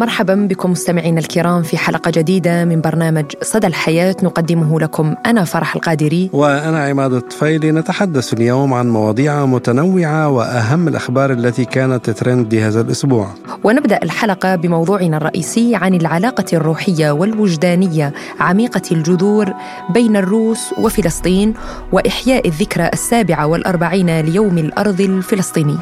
مرحبا بكم مستمعينا الكرام في حلقة جديدة من برنامج صدى الحياة نقدمه لكم أنا فرح القادري. وأنا عماد الطفيلي. نتحدث اليوم عن مواضيع متنوعة وأهم الأخبار التي كانت ترند لهذا الأسبوع. ونبدأ الحلقة بموضوعنا الرئيسي عن العلاقة الروحية والوجدانية عميقة الجذور بين الروس وفلسطين وإحياء الذكرى السابعة والأربعين ليوم الأرض الفلسطيني.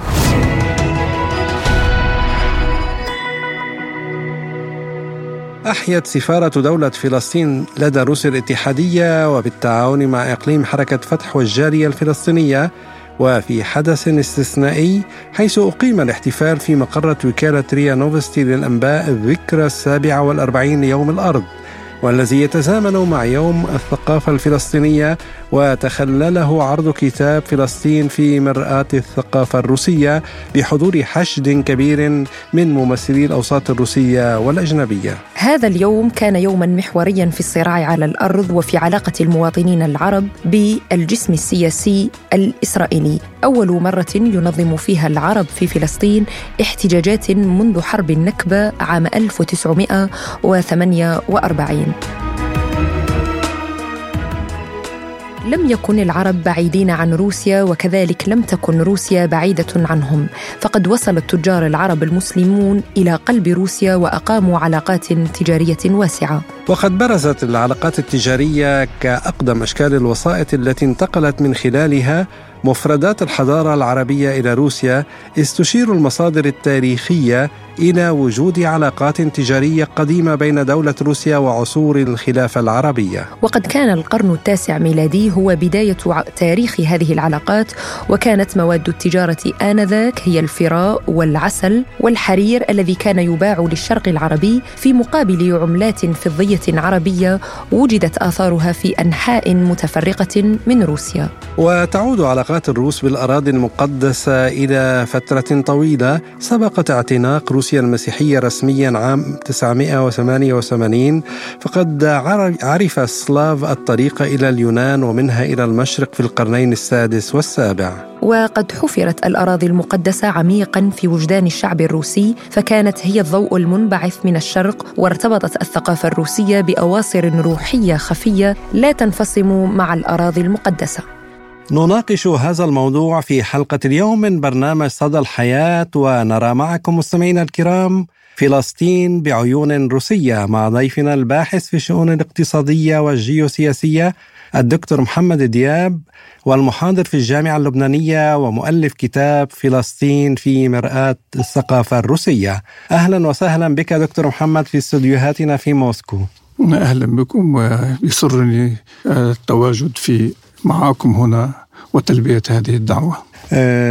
أحيت سفارة دولة فلسطين لدى روسيا الاتحادية وبالتعاون مع إقليم حركة فتح والجالية الفلسطينية وفي حدث استثنائي حيث أقيم الاحتفال في مقرة وكالة ريا نوفستي للأنباء الذكرى السابعة والأربعين ليوم الأرض والذي يتزامن مع يوم الثقافة الفلسطينية وتخلله عرض كتاب فلسطين في مرآة الثقافة الروسية بحضور حشد كبير من ممثلي الأوساط الروسية والأجنبية. هذا اليوم كان يوما محوريا في الصراع على الأرض وفي علاقة المواطنين العرب بالجسم السياسي الإسرائيلي. أول مرة ينظم فيها العرب في فلسطين احتجاجات منذ حرب النكبة عام 1948 لم يكن العرب بعيدين عن روسيا وكذلك لم تكن روسيا بعيدة عنهم. فقد وصل التجار العرب المسلمون إلى قلب روسيا وأقاموا علاقات تجارية واسعة. وقد برزت العلاقات التجارية كأقدم أشكال الوسائط التي انتقلت من خلالها مفردات الحضارة العربية إلى روسيا إذ تشير المصادر التاريخية إلى وجود علاقات تجارية قديمة بين دولة روسيا وعصور الخلافة العربية. وقد كان القرن التاسع ميلادي هو بداية تاريخ هذه العلاقات وكانت مواد التجارة آنذاك هي الفراء والعسل والحرير الذي كان يباع للشرق العربي في مقابل عملات فضية عربية وجدت آثارها في أنحاء متفرقة من روسيا. وتعود علاقات الروس بالأراضي المقدسة إلى فترة طويلة سبقت اعتناق روسيا المسيحية رسميا عام 988 فقد عرف السلاف الطريق إلى اليونان ومنها إلى المشرق في القرنين السادس والسابع. وقد حفرت الأراضي المقدسة عميقا في وجدان الشعب الروسي فكانت هي الضوء المنبعث من الشرق وارتبطت الثقافة الروسية بأواصر روحية خفية لا تنفصم مع الأراضي المقدسة. نناقش هذا الموضوع في حلقة اليوم من برنامج صدى الحياة ونرى معكم مستمعينا الكرام فلسطين بعيون روسية مع ضيفنا الباحث في الشؤون الاقتصادية والجيوسياسية الدكتور محمد دياب والمحاضر في الجامعة اللبنانية ومؤلف كتاب فلسطين في مرآة الثقافة الروسية. أهلا وسهلا بك دكتور محمد في استديوهاتنا في موسكو. أهلا بكم ويسرني التواجد في معكم هنا وتلبية هذه الدعوة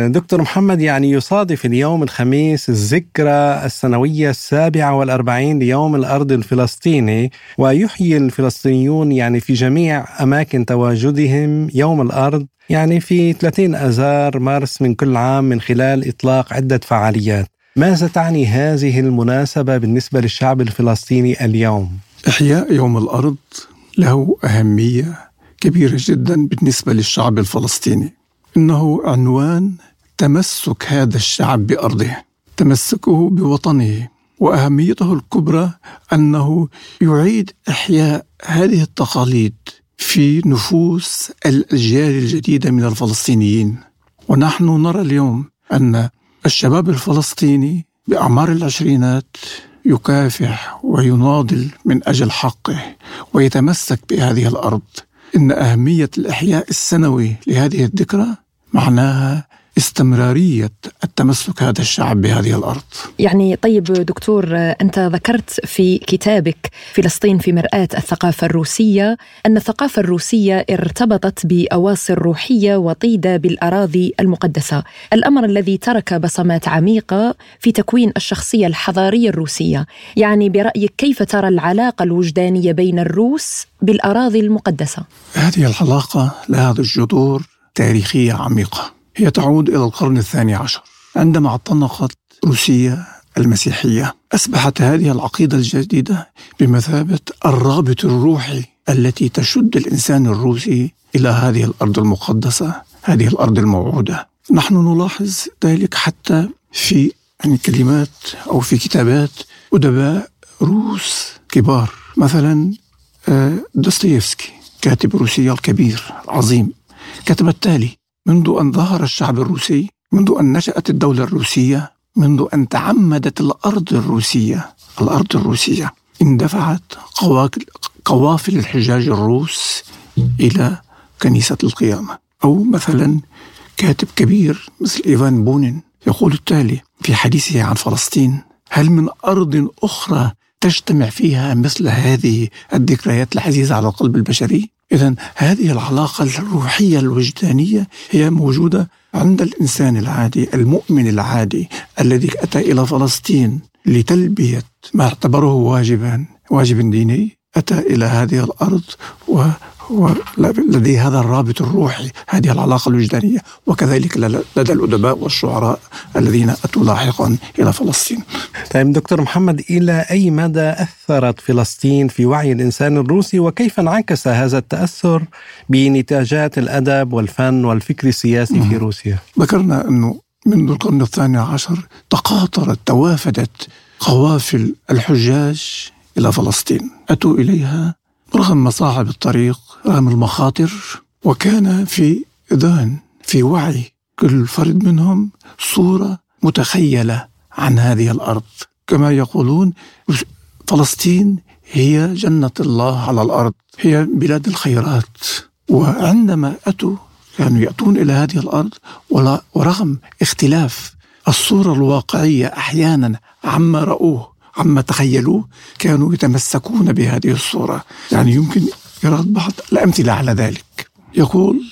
دكتور محمد يعني يصادف اليوم الخميس الذكرى السنوية السابعة والأربعين ليوم الأرض الفلسطيني ويحيي الفلسطينيون يعني في جميع أماكن تواجدهم يوم الأرض يعني في 30 أذار مارس من كل عام من خلال إطلاق عدة فعاليات ماذا تعني هذه المناسبة بالنسبة للشعب الفلسطيني اليوم؟ إحياء يوم الأرض له أهمية كبيرة جدا بالنسبة للشعب الفلسطيني إنه عنوان تمسك هذا الشعب بأرضه تمسكه بوطنه وأهميته الكبرى أنه يعيد إحياء هذه التقاليد في نفوس الأجيال الجديدة من الفلسطينيين. ونحن نرى اليوم أن الشباب الفلسطيني بأعمار العشرينات يكافح ويناضل من أجل حقه ويتمسك بهذه الأرض. إن أهمية الإحياء السنوي لهذه الذكرى معناها استمرارية التمسك هذا الشعب بهذه الأرض. يعني طيب دكتور أنت ذكرت في كتابك فلسطين في مرآة الثقافة الروسية أن الثقافة الروسية ارتبطت بأواصر روحية وطيدة بالأراضي المقدسة. الأمر الذي ترك بصمات عميقة في تكوين الشخصية الحضارية الروسية. يعني برأيك كيف ترى العلاقة الوجدانية بين الروس بالأراضي المقدسة؟ هذه العلاقة لها جذور تاريخية عميقة هي تعود إلى القرن الثاني عشر عندما اعتنقت روسيا المسيحية. أصبحت هذه العقيدة الجديدة بمثابة الرابط الروحي التي تشد الإنسان الروسي إلى هذه الأرض المقدسة هذه الأرض الموعودة. نحن نلاحظ ذلك حتى في يعني كلمات أو في كتابات أدباء روس كبار. مثلا آه، دوستويفسكي كاتب روسيا الكبير العظيم كتب التالي منذ أن ظهر الشعب الروسي منذ أن نشأت الدولة الروسية منذ أن تعمدت الأرض الروسية الأرض الروسية اندفعت قوافل الحجاج الروس إلى كنيسة القيامة أو مثلا كاتب كبير مثل إيفان بونين يقول التالي في حديثه عن فلسطين هل من أرض أخرى تجتمع فيها مثل هذه الذكريات العزيزة على القلب البشري؟ إذا هذه العلاقة الروحية الوجدانية هي موجودة عند الإنسان العادي المؤمن العادي الذي أتى إلى فلسطين لتلبية ما اعتبره واجبا واجب ديني أتى إلى هذه الأرض و ولديه هذا الرابط الروحي هذه العلاقة الوجدانية وكذلك لدى الأدباء والشعراء الذين أتوا لاحقا إلى فلسطين. طيب دكتور محمد إلى أي مدى أثرت فلسطين في وعي الإنسان الروسي وكيف انعكس هذا التأثر بنتاجات الأدب والفن والفكر السياسي في روسيا؟ ذكرنا أنه منذ القرن الثاني عشر تقاطرت توافدت قوافل الحجاج إلى فلسطين. أتوا إليها رغم مصاعب الطريق رغم المخاطر وكان في ذهن في وعي. كل فرد منهم صورة متخيلة عن هذه الأرض. كما يقولون فلسطين هي جنة الله على الأرض هي بلاد الخيرات. وعندما أتوا كانوا يأتون إلى هذه الأرض ورغم اختلاف الصورة الواقعية أحيانا عما رأوه عما تخيلوه كانوا يتمسكون بهذه الصورة. يعني يمكن إيراد بعض الأمثلة على ذلك. يقول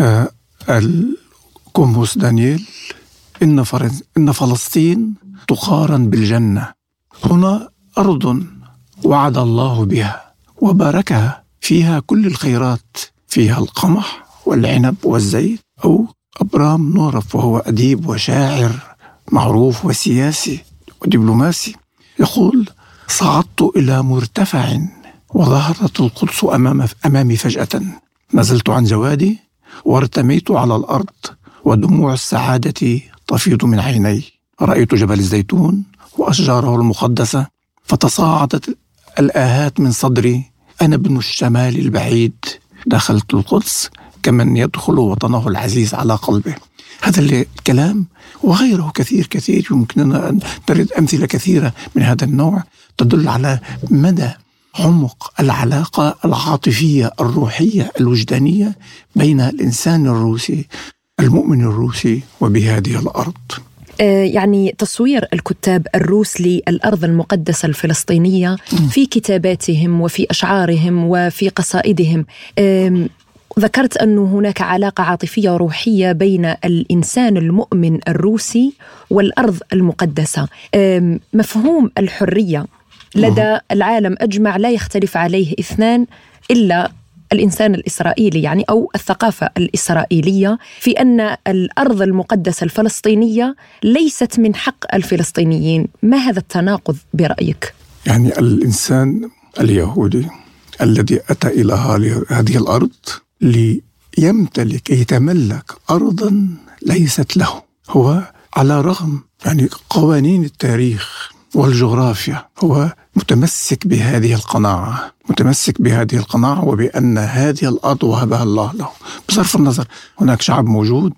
آه الكوموس دانييل إن, إن فلسطين تقارن بالجنة. هنا أرض وعد الله بها وباركها. فيها كل الخيرات فيها القمح والعنب والزيت أو أبرام نورف وهو أديب وشاعر معروف وسياسي ودبلوماسي. يقول صعدت إلى مرتفع وظهرت القدس أمام أمامي فجأة. نزلت عن جوادي وارتميت على الأرض ودموع السعادة تفيض من عيني. رأيت جبل الزيتون وأشجاره المقدسة فتصاعدت الآهات من صدري. أنا ابن الشمال البعيد. دخلت القدس كمن يدخل وطنه العزيز على قلبه. هذا الكلام وغيره كثير كثير يمكننا أن نرد أمثلة كثيرة من هذا النوع تدل على مدى عمق العلاقة العاطفية الروحية الوجدانية بين الإنسان الروسي المؤمن الروسي وبهذه الأرض. آه، يعني تصوير الكتاب الروس للأرض المقدسة الفلسطينية في كتاباتهم وفي أشعارهم وفي قصائدهم. ذكرت أن هناك علاقة عاطفية روحية بين الإنسان المؤمن الروسي والأرض المقدسة. مفهوم الحرية لدى العالم أجمع لا يختلف عليه اثنان إلا الإنسان الإسرائيلي يعني أو الثقافة الإسرائيلية في أن الأرض المقدسة الفلسطينية ليست من حق الفلسطينيين، ما هذا التناقض برأيك؟ يعني الإنسان اليهودي الذي أتى إلى هذه الأرض ليمتلك يتملك أرضا ليست له. هو على رغم يعني قوانين التاريخ والجغرافيا هو متمسك بهذه القناعة متمسك بهذه القناعة وبأن هذه الأرض وهبها الله له. بصرف النظر هناك شعب موجود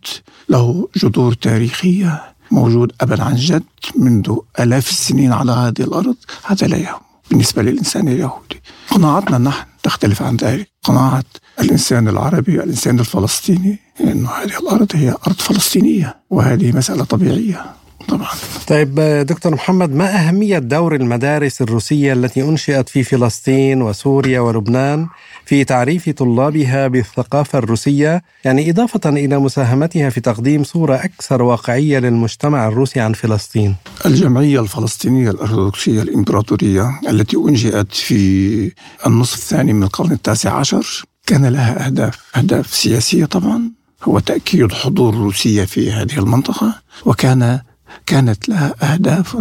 له جذور تاريخية موجود أبا عن جد منذ آلاف السنين على هذه الأرض. هذا لا يهم. بالنسبة للإنسان اليهودي. قناعتنا نحن تختلف عن ذلك. قناعة الإنسان العربي الإنسان الفلسطيني أن هذه الأرض هي أرض فلسطينية وهذه مسألة طبيعية. طبعا. طيب دكتور محمد ما أهمية دور المدارس الروسية التي أنشئت في فلسطين وسوريا ولبنان في تعريف طلابها بالثقافة الروسية؟ يعني إضافة إلى مساهمتها في تقديم صورة أكثر واقعية للمجتمع الروسي عن فلسطين. الجمعية الفلسطينية الأرثوذكسية الإمبراطورية التي أنشئت في النصف الثاني من القرن التاسع عشر كان لها أهداف. أهداف سياسية طبعا هو تأكيد حضور روسية في هذه المنطقة وكان كانت لها أهداف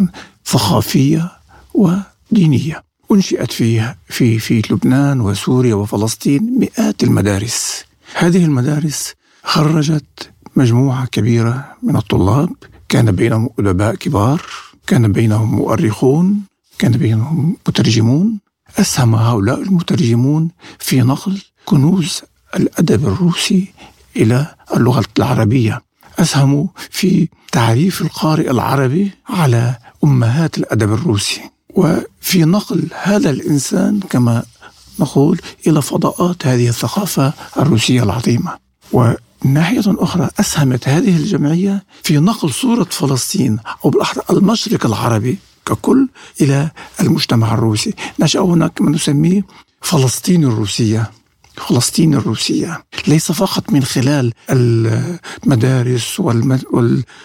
ثقافية ودينية. أنشئت في في في لبنان وسوريا وفلسطين مئات المدارس. هذه المدارس خرجت مجموعة كبيرة من الطلاب. كان بينهم أدباء كبار كان بينهم مؤرخون كان بينهم مترجمون. أسهم هؤلاء المترجمون في نقل كنوز الأدب الروسي إلى اللغة العربية. أسهموا في تعريف القارئ العربي على أمهات الأدب الروسي. وفي نقل هذا الإنسان كما نقول إلى فضاءات هذه الثقافة الروسية العظيمة. ومن ناحية أخرى أسهمت هذه الجمعية في نقل صورة فلسطين أو بالأحرى المشرق العربي ككل إلى المجتمع الروسي. نشأ هناك ما نسميه فلسطين الروسية. فلسطين الروسية. ليس فقط من خلال المدارس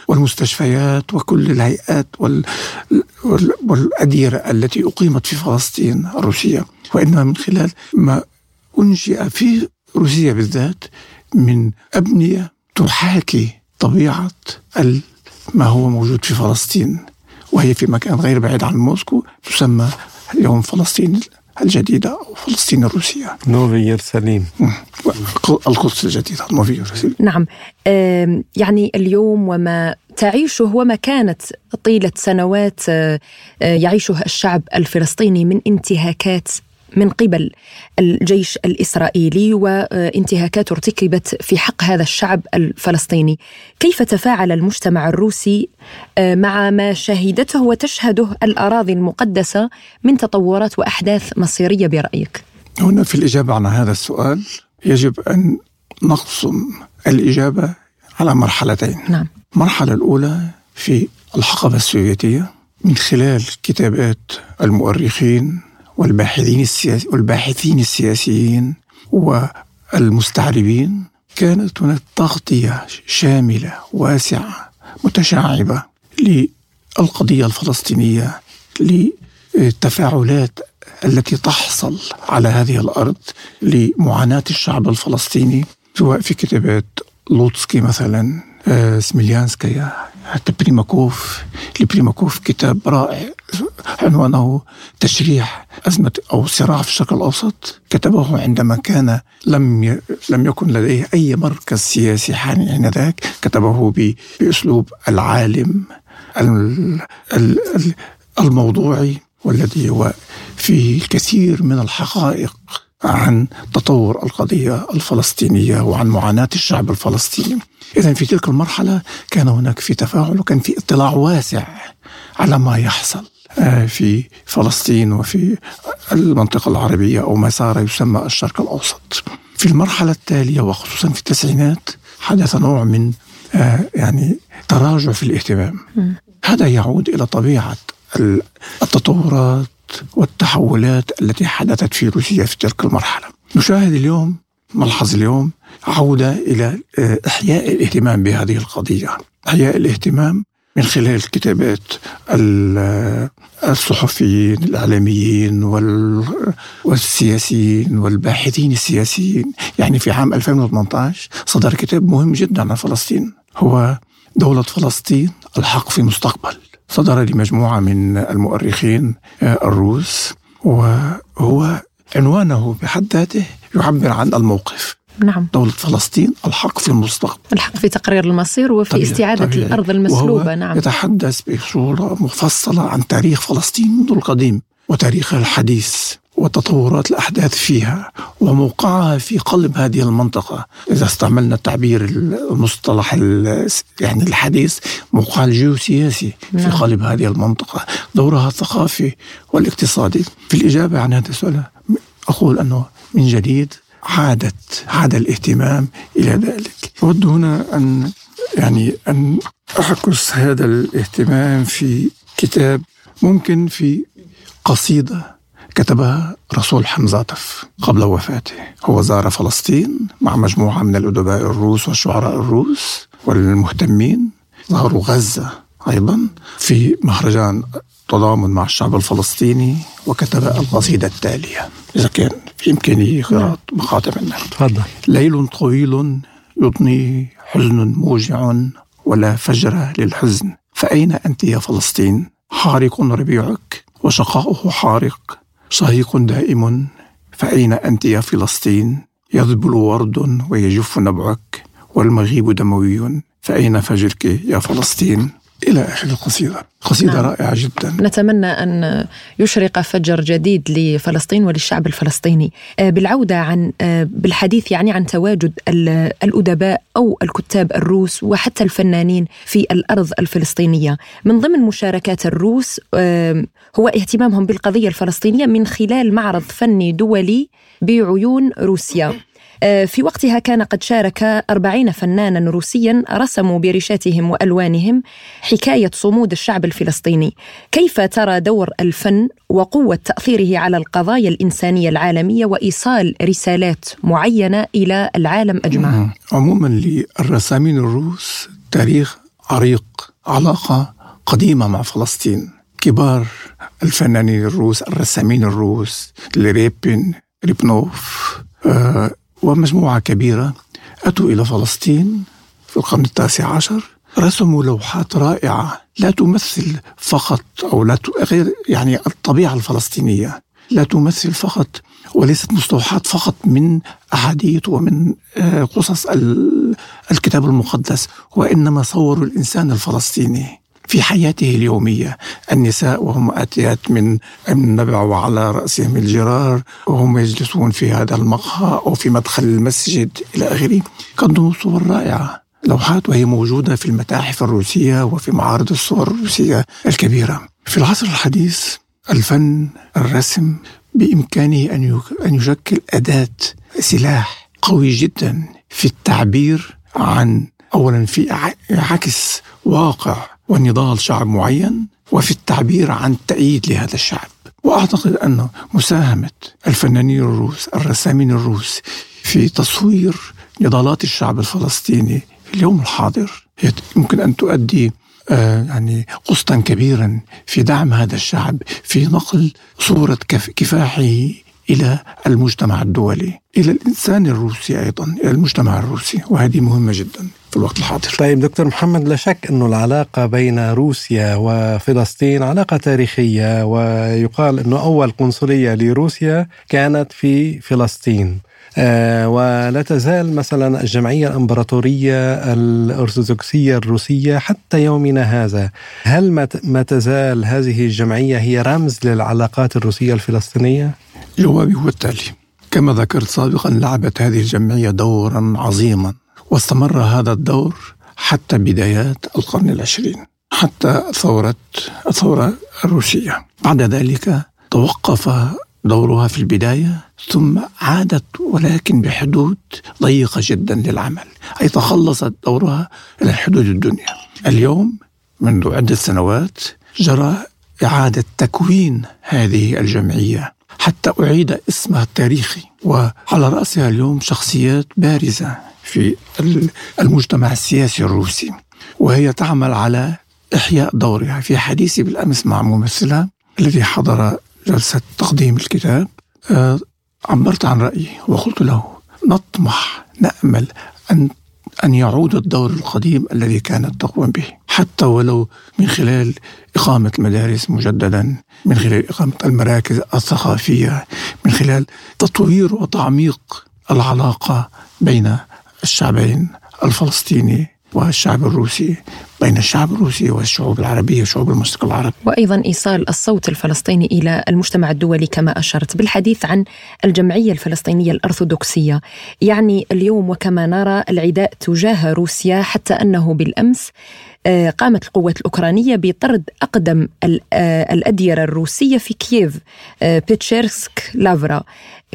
والمستشفيات وكل الهيئات والأديرة التي أقيمت في فلسطين الروسية وإنما من خلال ما أنشئ في روسيا بالذات من أبنية تحاكي طبيعة ما هو موجود في فلسطين وهي في مكان غير بعيد عن موسكو تسمى اليوم فلسطين الجديدة أو فلسطين الروسية نوفي يرسليم القدس الجديدة نوفي يرسليم نعم. يعني اليوم وما تعيشه وما كانت طيلة سنوات يعيشها الشعب الفلسطيني من انتهاكات من قبل الجيش الإسرائيلي وانتهاكات ارتكبت في حق هذا الشعب الفلسطيني. كيف تفاعل المجتمع الروسي مع ما شهدته وتشهده الأراضي المقدسة من تطورات وأحداث مصيرية برأيك؟ هنا في الإجابة عن هذا السؤال يجب أن نقسم الإجابة على مرحلتين. نعم. المرحلة الأولى في الحقبة السوفيتية من خلال كتابات المؤرخين والباحثين السياسي والباحثين السياسيين والمستعربين كانت هناك تغطية شاملة واسعة متشعبة للقضية الفلسطينية للتفاعلات التي تحصل على هذه الأرض لمعاناة الشعب الفلسطيني سواء في كتابات لوتسكي مثلا آه، سميليانسكايا حتى بريماكوف لبريماكوف كتاب رائع. عنوانه تشريح أزمة أو صراع في الشرق الأوسط كتبه عندما كان لم. لم يكن لديه أي مركز سياسي حاني آنذاك كتبه. بأسلوب العالم الموضوعي والذي هو فيه الكثير من الحقائق عن تطور القضية الفلسطينية وعن معاناة الشعب الفلسطيني إذا في تلك المرحلة كان هناك في تفاعل وكان في اطلاع واسع على ما يحصل في فلسطين وفي المنطقة العربية أو ما صار يسمى الشرق الأوسط. في المرحلة التالية وخصوصا في التسعينات حدث نوع من آه، يعني تراجع في الاهتمام. هذا يعود إلى طبيعة التطورات والتحولات التي حدثت في روسيا في تلك المرحلة. نشاهد اليوم نلحظ اليوم عودة إلى آه، إحياء الاهتمام بهذه القضية. إحياء الاهتمام من خلال كتابات الصحفيين الإعلاميين والسياسيين والباحثين السياسيين. يعني في عام 2018 صدر كتاب مهم جدا عن فلسطين. هو دولة فلسطين الحق في مستقبل. صدر لمجموعة من المؤرخين آه، الروس وهو عنوانه بحد ذاته يعبر عن الموقف. نعم دولة فلسطين الحق في المستقبل الحق في تقرير المصير وفي طبيعي. استعادة طبيعي. الأرض المسلوبة نعم يتحدث بصورة مفصلة عن تاريخ فلسطين منذ القديم وتاريخها الحديث وتطورات الأحداث فيها وموقعها في قلب هذه المنطقة إذا استعملنا التعبير المصطلح يعني الحديث موقع الجيوسياسي في نعم. قلب هذه المنطقة دورها الثقافي والاقتصادي في الإجابة عن هذا السؤال أقول أنه من جديد عادت عاد الاهتمام إلى ذلك. أود هنا أن يعني أن أعكس هذا الاهتمام في كتاب ممكن في قصيدة كتبها رسول حمزاتف قبل وفاته. هو زار فلسطين مع مجموعة من الأدباء الروس والشعراء الروس والمهتمين زاروا غزة. أيضا في مهرجان تضامن مع الشعب الفلسطيني وكتب القصيدة التالية. إذا كان في إمكانية قراءة مقاطع منها تفضل. ليل طويل يضني حزن موجع ولا فجر للحزن. فأين أنت يا فلسطين؟ حارق ربيعك وشقاؤه حارق شهيق دائم. فأين أنت يا فلسطين؟ يذبل ورد ويجف نبعك والمغيب دموي. فأين فجرك يا فلسطين؟ إلى آخر القصيدة قصيدة نعم. رائعة جدا. نتمنى أن يشرق فجر جديد لفلسطين وللشعب الفلسطيني. آه، بالعودة عن آه، بالحديث يعني عن تواجد الأدباء أو الكتاب الروس وحتى الفنانين في الأرض الفلسطينية. من ضمن مشاركات الروس هو اهتمامهم بالقضية الفلسطينية من خلال معرض فني دولي بعيون روسيا. آه، في وقتها كان قد شارك أربعين فنانا روسيا رسموا بريشاتهم وألوانهم حكاية صمود الشعب الفلسطيني. كيف ترى دور الفن وقوة تأثيره على القضايا الإنسانية العالمية وإيصال رسالات معينة إلى العالم أجمع عموما للرسامين الروس تاريخ عريق علاقة قديمة مع فلسطين. كبار الفنانين الروس الرسامين الروس لريبين ريبنوف آه ومجموعة كبيرة أتوا إلى فلسطين في القرن التاسع عشر رسموا لوحات رائعة لا تمثل فقط أو لا غير يعني الطبيعة الفلسطينية لا تمثل فقط وليست مستوحاة فقط من أحاديث ومن آه، قصص الكتاب المقدس وإنما صوروا الإنسان الفلسطيني. في حياته اليومية. النساء وهم آتيات من النبع وعلى رأسهم الجرار وهم يجلسون في هذا المقهى أو في مدخل المسجد إلى آخره. قدموا صور رائعة. لوحات وهي موجودة في المتاحف الروسية وفي معارض الصور الروسية الكبيرة. في العصر الحديث الفن الرسم بإمكانه أن يشكل أداة سلاح قوي جدا في التعبير عن أولا في عكس واقع ونضال شعب معين وفي التعبير عن تأييد لهذا الشعب. وأعتقد أن مساهمة الفنانين الروس الرسامين الروس في تصوير نضالات الشعب الفلسطيني في اليوم الحاضر يمكن أن تؤدي آه يعني قسطا كبيرا في دعم هذا الشعب في نقل صورة كفاحه إلى المجتمع الدولي إلى الإنسان الروسي أيضا إلى المجتمع الروسي وهذه مهمة جدا في الوقت الحاضر. طيب دكتور محمد لا شك أن العلاقة بين روسيا وفلسطين علاقة تاريخية ويقال أنه أول قنصلية لروسيا كانت في فلسطين. آه ولا تزال مثلا الجمعية الإمبراطورية الأرثوذكسية الروسية حتى يومنا هذا. هل ما تزال هذه الجمعية هي رمز للعلاقات الروسية الفلسطينية؟ جوابي هو التالي. كما ذكرت سابقا لعبت هذه الجمعية دورا عظيما واستمر هذا الدور حتى بدايات القرن العشرين حتى ثورة الثورة الروسية. بعد ذلك توقف دورها في البداية ثم عادت ولكن بحدود ضيقة جدا للعمل أي تخلصت دورها إلى حدود الدنيا. اليوم منذ عدة سنوات جرى إعادة تكوين هذه الجمعية. حتى أعيد اسمها التاريخي وعلى رأسها اليوم شخصيات بارزة في المجتمع السياسي الروسي وهي تعمل على إحياء دورها. في حديثي بالأمس مع ممثلة الذي حضر جلسة تقديم الكتاب آه، عبرت عن رأيي وقلت له نطمح نأمل أن أن يعود الدور القديم الذي كانت تقوم به حتى ولو من خلال إقامة المدارس مجددا من خلال إقامة المراكز الثقافية من خلال تطوير وتعميق العلاقة بين الشعبين الفلسطيني والشعب الروسي بين الشعب الروسي والشعوب العربية وشعوب المشرق العربي. وأيضا إيصال الصوت الفلسطيني إلى المجتمع الدولي كما أشرت بالحديث عن الجمعية الفلسطينية الأرثوذكسية. يعني اليوم وكما نرى العداء تجاه روسيا حتى أنه بالأمس آه، قامت القوات الأوكرانية بطرد أقدم آه، الأديرة الروسية في كييف آه، بيتشيرسك لافرا.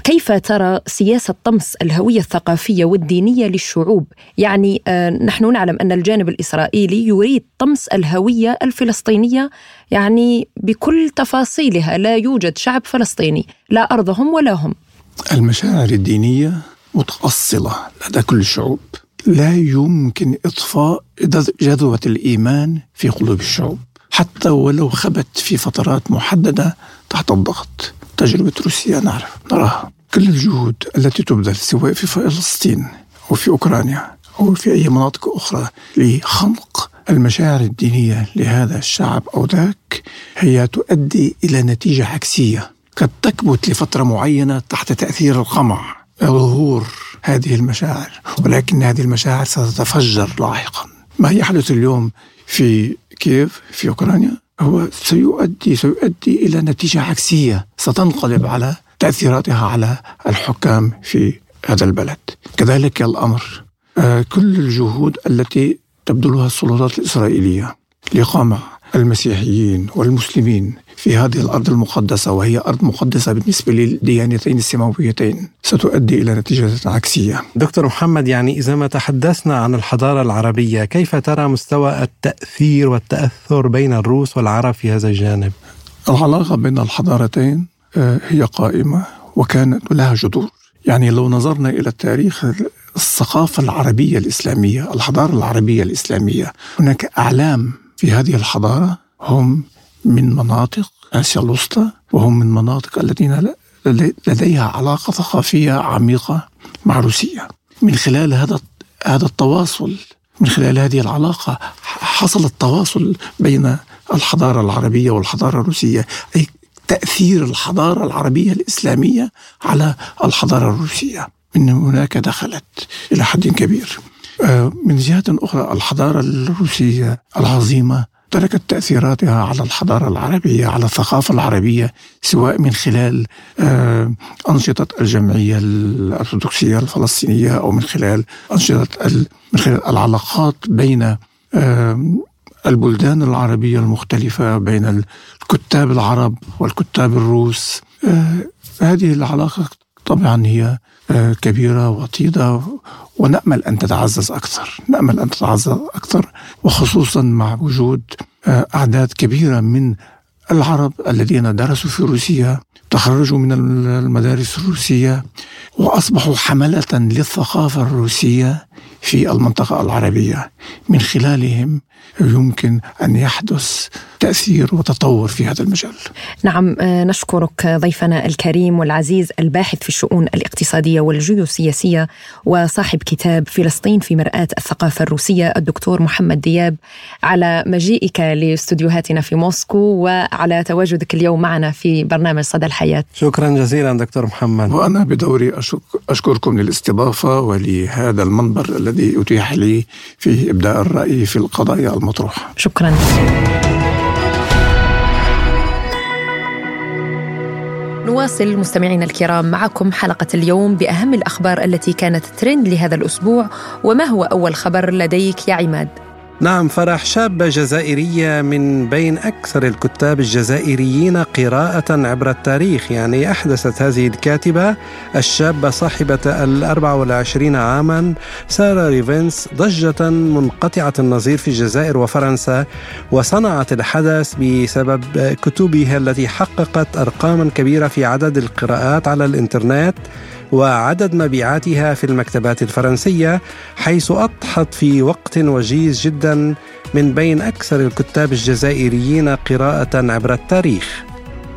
كيف ترى سياسة طمس الهوية الثقافية والدينية للشعوب؟ يعني نحن نعلم أن الجانب الإسرائيلي يريد طمس الهوية الفلسطينية يعني بكل تفاصيلها لا يوجد شعب فلسطيني لا أرضهم ولا هم. المشاعر الدينية متأصلة لدى كل الشعوب لا يمكن إطفاء جذوة الإيمان في قلوب الشعوب. حتى ولو خبت في فترات محددة تحت الضغط تجربة روسيا نعرف نراها. كل الجهود التي تبذل سواء في فلسطين أو في أوكرانيا أو في أي مناطق أخرى لخنق المشاعر الدينية لهذا الشعب أو ذاك هي تؤدي إلى نتيجة عكسية. قد تكبت لفترة معينة تحت تأثير القمع ظهور هذه المشاعر. ولكن هذه المشاعر ستتفجر لاحقا. ما يحدث اليوم في كييف في أوكرانيا؟ هو سيؤدي سيؤدي إلى نتيجة عكسية. ستنقلب على تأثيراتها على الحكام في هذا البلد. كذلك الأمر. آه، كل الجهود التي تبذلها السلطات الإسرائيلية لإقامة المسيحيين والمسلمين في هذه الأرض المقدسة وهي أرض مقدسة بالنسبة للديانتين السماويتين ستؤدي إلى نتيجة عكسية دكتور محمد يعني إذا ما تحدثنا عن الحضارة العربية كيف ترى مستوى التأثير والتأثر بين الروس والعرب في هذا الجانب؟ العلاقة بين الحضارتين آه، هي قائمة وكانت لها جذور يعني لو نظرنا إلى التاريخ الثقافة العربية الإسلامية الحضارة العربية الإسلامية هناك أعلام في هذه الحضارة هم من مناطق آسيا الوسطى وهم من مناطق الذين لديها علاقة ثقافية عميقة مع روسيا. من خلال هذا هذا التواصل من خلال هذه العلاقة حصل التواصل بين الحضارة العربية والحضارة الروسية. أي تأثير الحضارة العربية الإسلامية على الحضارة الروسية. من هناك دخلت إلى حد كبير. آه، من جهة أخرى الحضارة الروسية العظيمة تركت تأثيراتها على الحضارة العربية على الثقافة العربية سواء من خلال آه، أنشطة الجمعية الأرثوذكسية الفلسطينية أو من خلال أنشطة من خلال العلاقات بين آه، البلدان العربية المختلفة بين الكتاب العرب والكتاب الروس. هذه العلاقة طبعا هي كبيرة وطيدة ونأمل أن تتعزز أكثر. نأمل أن تتعزز أكثر وخصوصا مع وجود آه، أعداد كبيرة من العرب الذين درسوا في روسيا. تخرجوا من المدارس الروسية وأصبحوا حملة للثقافة الروسية في المنطقة العربية. من خلالهم يمكن أن يحدث تأثير وتطور في هذا المجال. نعم آه، نشكرك ضيفنا الكريم والعزيز الباحث في الشؤون الاقتصادية والجيوسياسية وصاحب كتاب فلسطين في مرآة الثقافة الروسية الدكتور محمد دياب على مجيئك لاستديوهاتنا في موسكو وعلى تواجدك اليوم معنا في برنامج صدى الحياة شكرا جزيلا دكتور محمد. وأنا بدوري أشكركم للاستضافة ولهذا المنبر الذي أتيح لي في إبداء الرأي في القضايا المطروحة. شكرا. نواصل مستمعينا الكرام معكم حلقة اليوم بأهم الأخبار التي كانت ترند لهذا الأسبوع وما هو أول خبر لديك يا عماد؟ نعم فرح شابة جزائرية من بين أكثر الكتاب الجزائريين قراءة عبر التاريخ. يعني أحدثت هذه الكاتبة الشابة صاحبة الأربع والعشرين عاما سارة ريفنس ضجة منقطعة النظير في الجزائر وفرنسا وصنعت الحدث بسبب كتبها التي حققت أرقاما كبيرة في عدد القراءات على الإنترنت. وعدد مبيعاتها في المكتبات الفرنسية حيث أضحت في وقت وجيز جدا من بين أكثر الكتاب الجزائريين قراءة عبر التاريخ.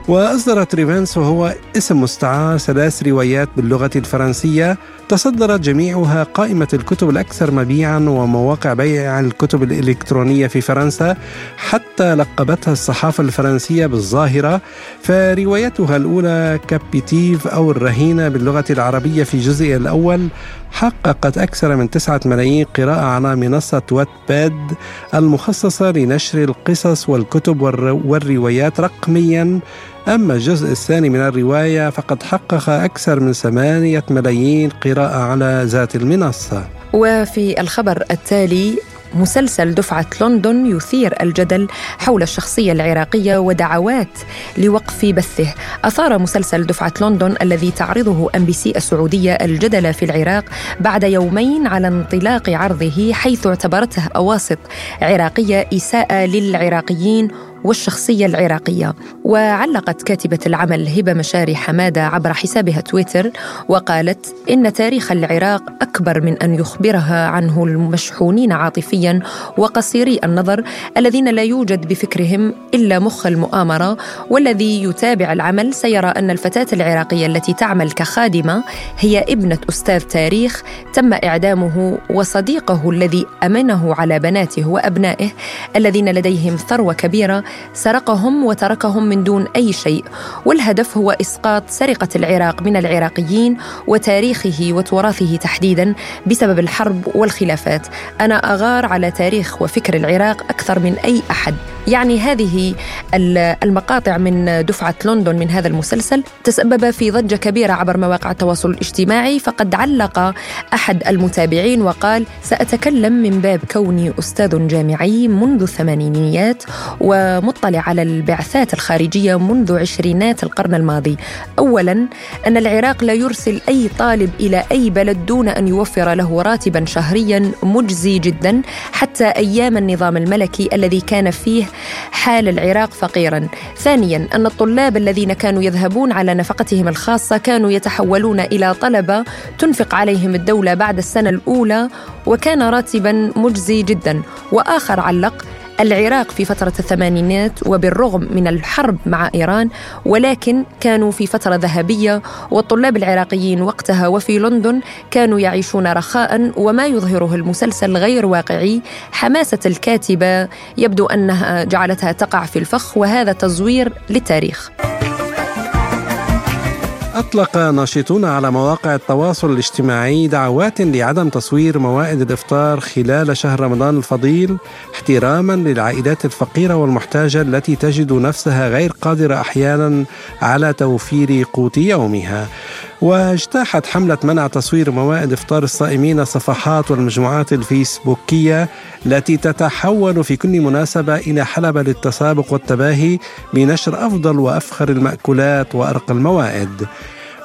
وأصدرت ريفنس وهو اسم مستعار ثلاث روايات باللغة الفرنسية تصدرت جميعها قائمة الكتب الأكثر مبيعا ومواقع بيع الكتب الإلكترونية في فرنسا حتى لقبتها الصحافة الفرنسية بالظاهرة فروايتها الأولى Captive أو الرهينة باللغة العربية في جزء الأول حققت أكثر من تسعة ملايين قراءة على منصة Wattpad المخصصة لنشر القصص والكتب والروايات رقميا أما الجزء الثاني من الرواية فقد حقق أكثر من ثمانية ملايين قراءة على ذات المنصة. وفي الخبر التالي مسلسل دفعة لندن يثير الجدل حول الشخصية العراقية ودعوات لوقف بثه. أثار مسلسل دفعة لندن الذي تعرضه أم بي سي السعودية الجدل في العراق بعد يومين على انطلاق عرضه حيث اعتبرته أواسط عراقية إساءة للعراقيين والشخصية العراقية. وعلقت كاتبة العمل هبة مشاري حمادة عبر حسابها تويتر وقالت إن تاريخ العراق أكبر من أن يخبرها عنه المشحونين عاطفيا وقصيري النظر الذين لا يوجد بفكرهم إلا مخ المؤامرة. والذي يتابع العمل سيرى أن الفتاة العراقية التي تعمل كخادمة هي ابنة أستاذ تاريخ تم إعدامه وصديقه الذي أمنه على بناته وأبنائه الذين لديهم ثروة كبيرة سرقهم وتركهم من دون أي شيء. والهدف هو إسقاط سرقة العراق من العراقيين وتاريخه وتراثه تحديدا بسبب الحرب والخلافات. أنا أغار على تاريخ وفكر العراق أكثر من أي أحد. يعني هذه المقاطع من دفعة لندن من هذا المسلسل تسبب في ضجة كبيرة عبر مواقع التواصل الاجتماعي فقد علق أحد المتابعين وقال سأتكلم من باب كوني أستاذ جامعي منذ الثمانينيات ومطلع على البعثات الخارجية منذ عشرينات القرن الماضي. أولا أن العراق لا يرسل أي طالب إلى أي بلد دون أن يوفر له راتبا شهريا مجزي جدا حتى أيام النظام الملكي الذي كان فيه حال العراق فقيرا. ثانيا أن الطلاب الذين كانوا يذهبون على نفقتهم الخاصة كانوا يتحولون إلى طلبة تنفق عليهم الدولة بعد السنة الأولى وكان راتبا مجزي جدا. وآخر علق العراق في فترة الثمانينات وبالرغم من الحرب مع إيران ولكن كانوا في فترة ذهبية والطلاب العراقيين وقتها وفي لندن كانوا يعيشون رخاء وما يظهره المسلسل غير واقعي حماسة الكاتبة يبدو أنها جعلتها تقع في الفخ وهذا تزوير للتاريخ. أطلق ناشطون على مواقع التواصل الاجتماعي دعوات لعدم تصوير موائد الإفطار خلال شهر رمضان الفضيل احتراما للعائلات الفقيرة والمحتاجة التي تجد نفسها غير قادرة أحيانا على توفير قوت يومها. واجتاحت حملة منع تصوير موائد إفطار الصائمين الصفحات والمجموعات الفيسبوكية التي تتحول في كل مناسبة إلى حلبة للتسابق والتباهي بنشر أفضل وأفخر المأكولات وأرقى الموائد.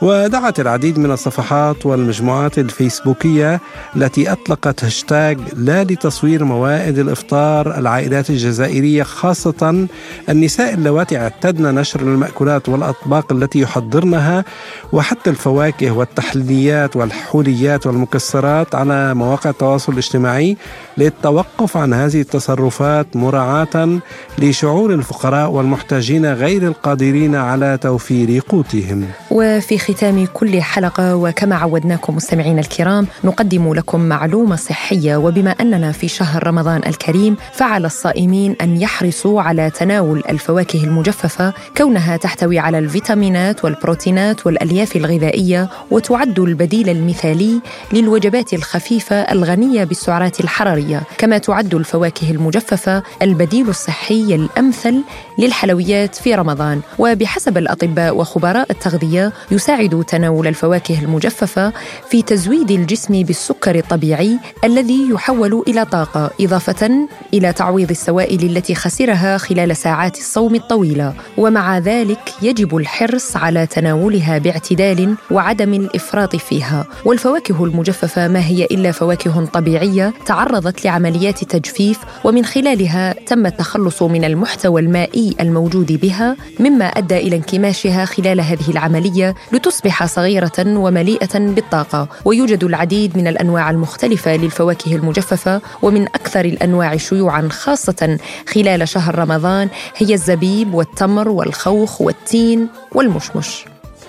ودعت العديد من الصفحات والمجموعات الفيسبوكية التي أطلقت هاشتاج لا لتصوير موائد الإفطار العائلات الجزائرية خاصة النساء اللواتي اعتدن نشر المأكولات والأطباق التي يحضرنها وحتى الفواكه والتحليات والحوليات والمكسرات على مواقع التواصل الاجتماعي للتوقف عن هذه التصرفات مراعاة لشعور الفقراء والمحتاجين غير القادرين على توفير قوتهم. وفي ختام كل حلقة وكما عودناكم مستمعينا الكرام نقدم لكم معلومة صحية. وبما أننا في شهر رمضان الكريم فعلى الصائمين أن يحرصوا على تناول الفواكه المجففة كونها تحتوي على الفيتامينات والبروتينات والألياف الغذائية وتعد البديل المثالي للوجبات الخفيفة الغنية بالسعرات الحرارية. كما تعد الفواكه المجففة البديل الصحي الأمثل للحلويات في رمضان. وبحسب الأطباء وخبراء التغذية يساعد يساعد تناول الفواكه المجففة في تزويد الجسم بالسكر الطبيعي الذي يحول إلى طاقة إضافة إلى تعويض السوائل التي خسرها خلال ساعات الصوم الطويلة. ومع ذلك يجب الحرص على تناولها باعتدال وعدم الإفراط فيها. والفواكه المجففة ما هي إلا فواكه طبيعية تعرضت لعمليات تجفيف ومن خلالها تم التخلص من المحتوى المائي الموجود بها مما أدى إلى انكماشها خلال هذه العملية لتصبح صغيرة ومليئة بالطاقة ويوجد العديد من الأنواع المختلفة للفواكه المجففة ومن أكثر الأنواع شيوعا خاصة خلال شهر رمضان هي الزبيب والتمر والخوخ والتين والمشمش.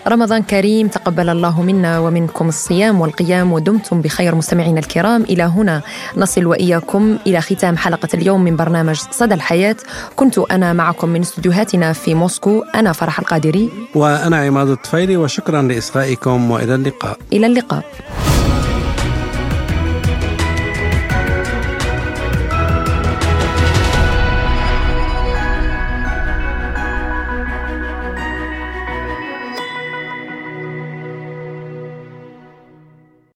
رمضان كريم تقبل الله منا ومنكم الصيام والقيام ودمتم بخير مستمعينا الكرام. إلى هنا نصل وإياكم إلى ختام حلقة اليوم من برنامج صدى الحياة. كنت أنا معكم من استديوهاتنا في موسكو أنا فرح القادري. وأنا عماد الطفيلي وشكرا لإصغائكم وإلى اللقاء. إلى اللقاء.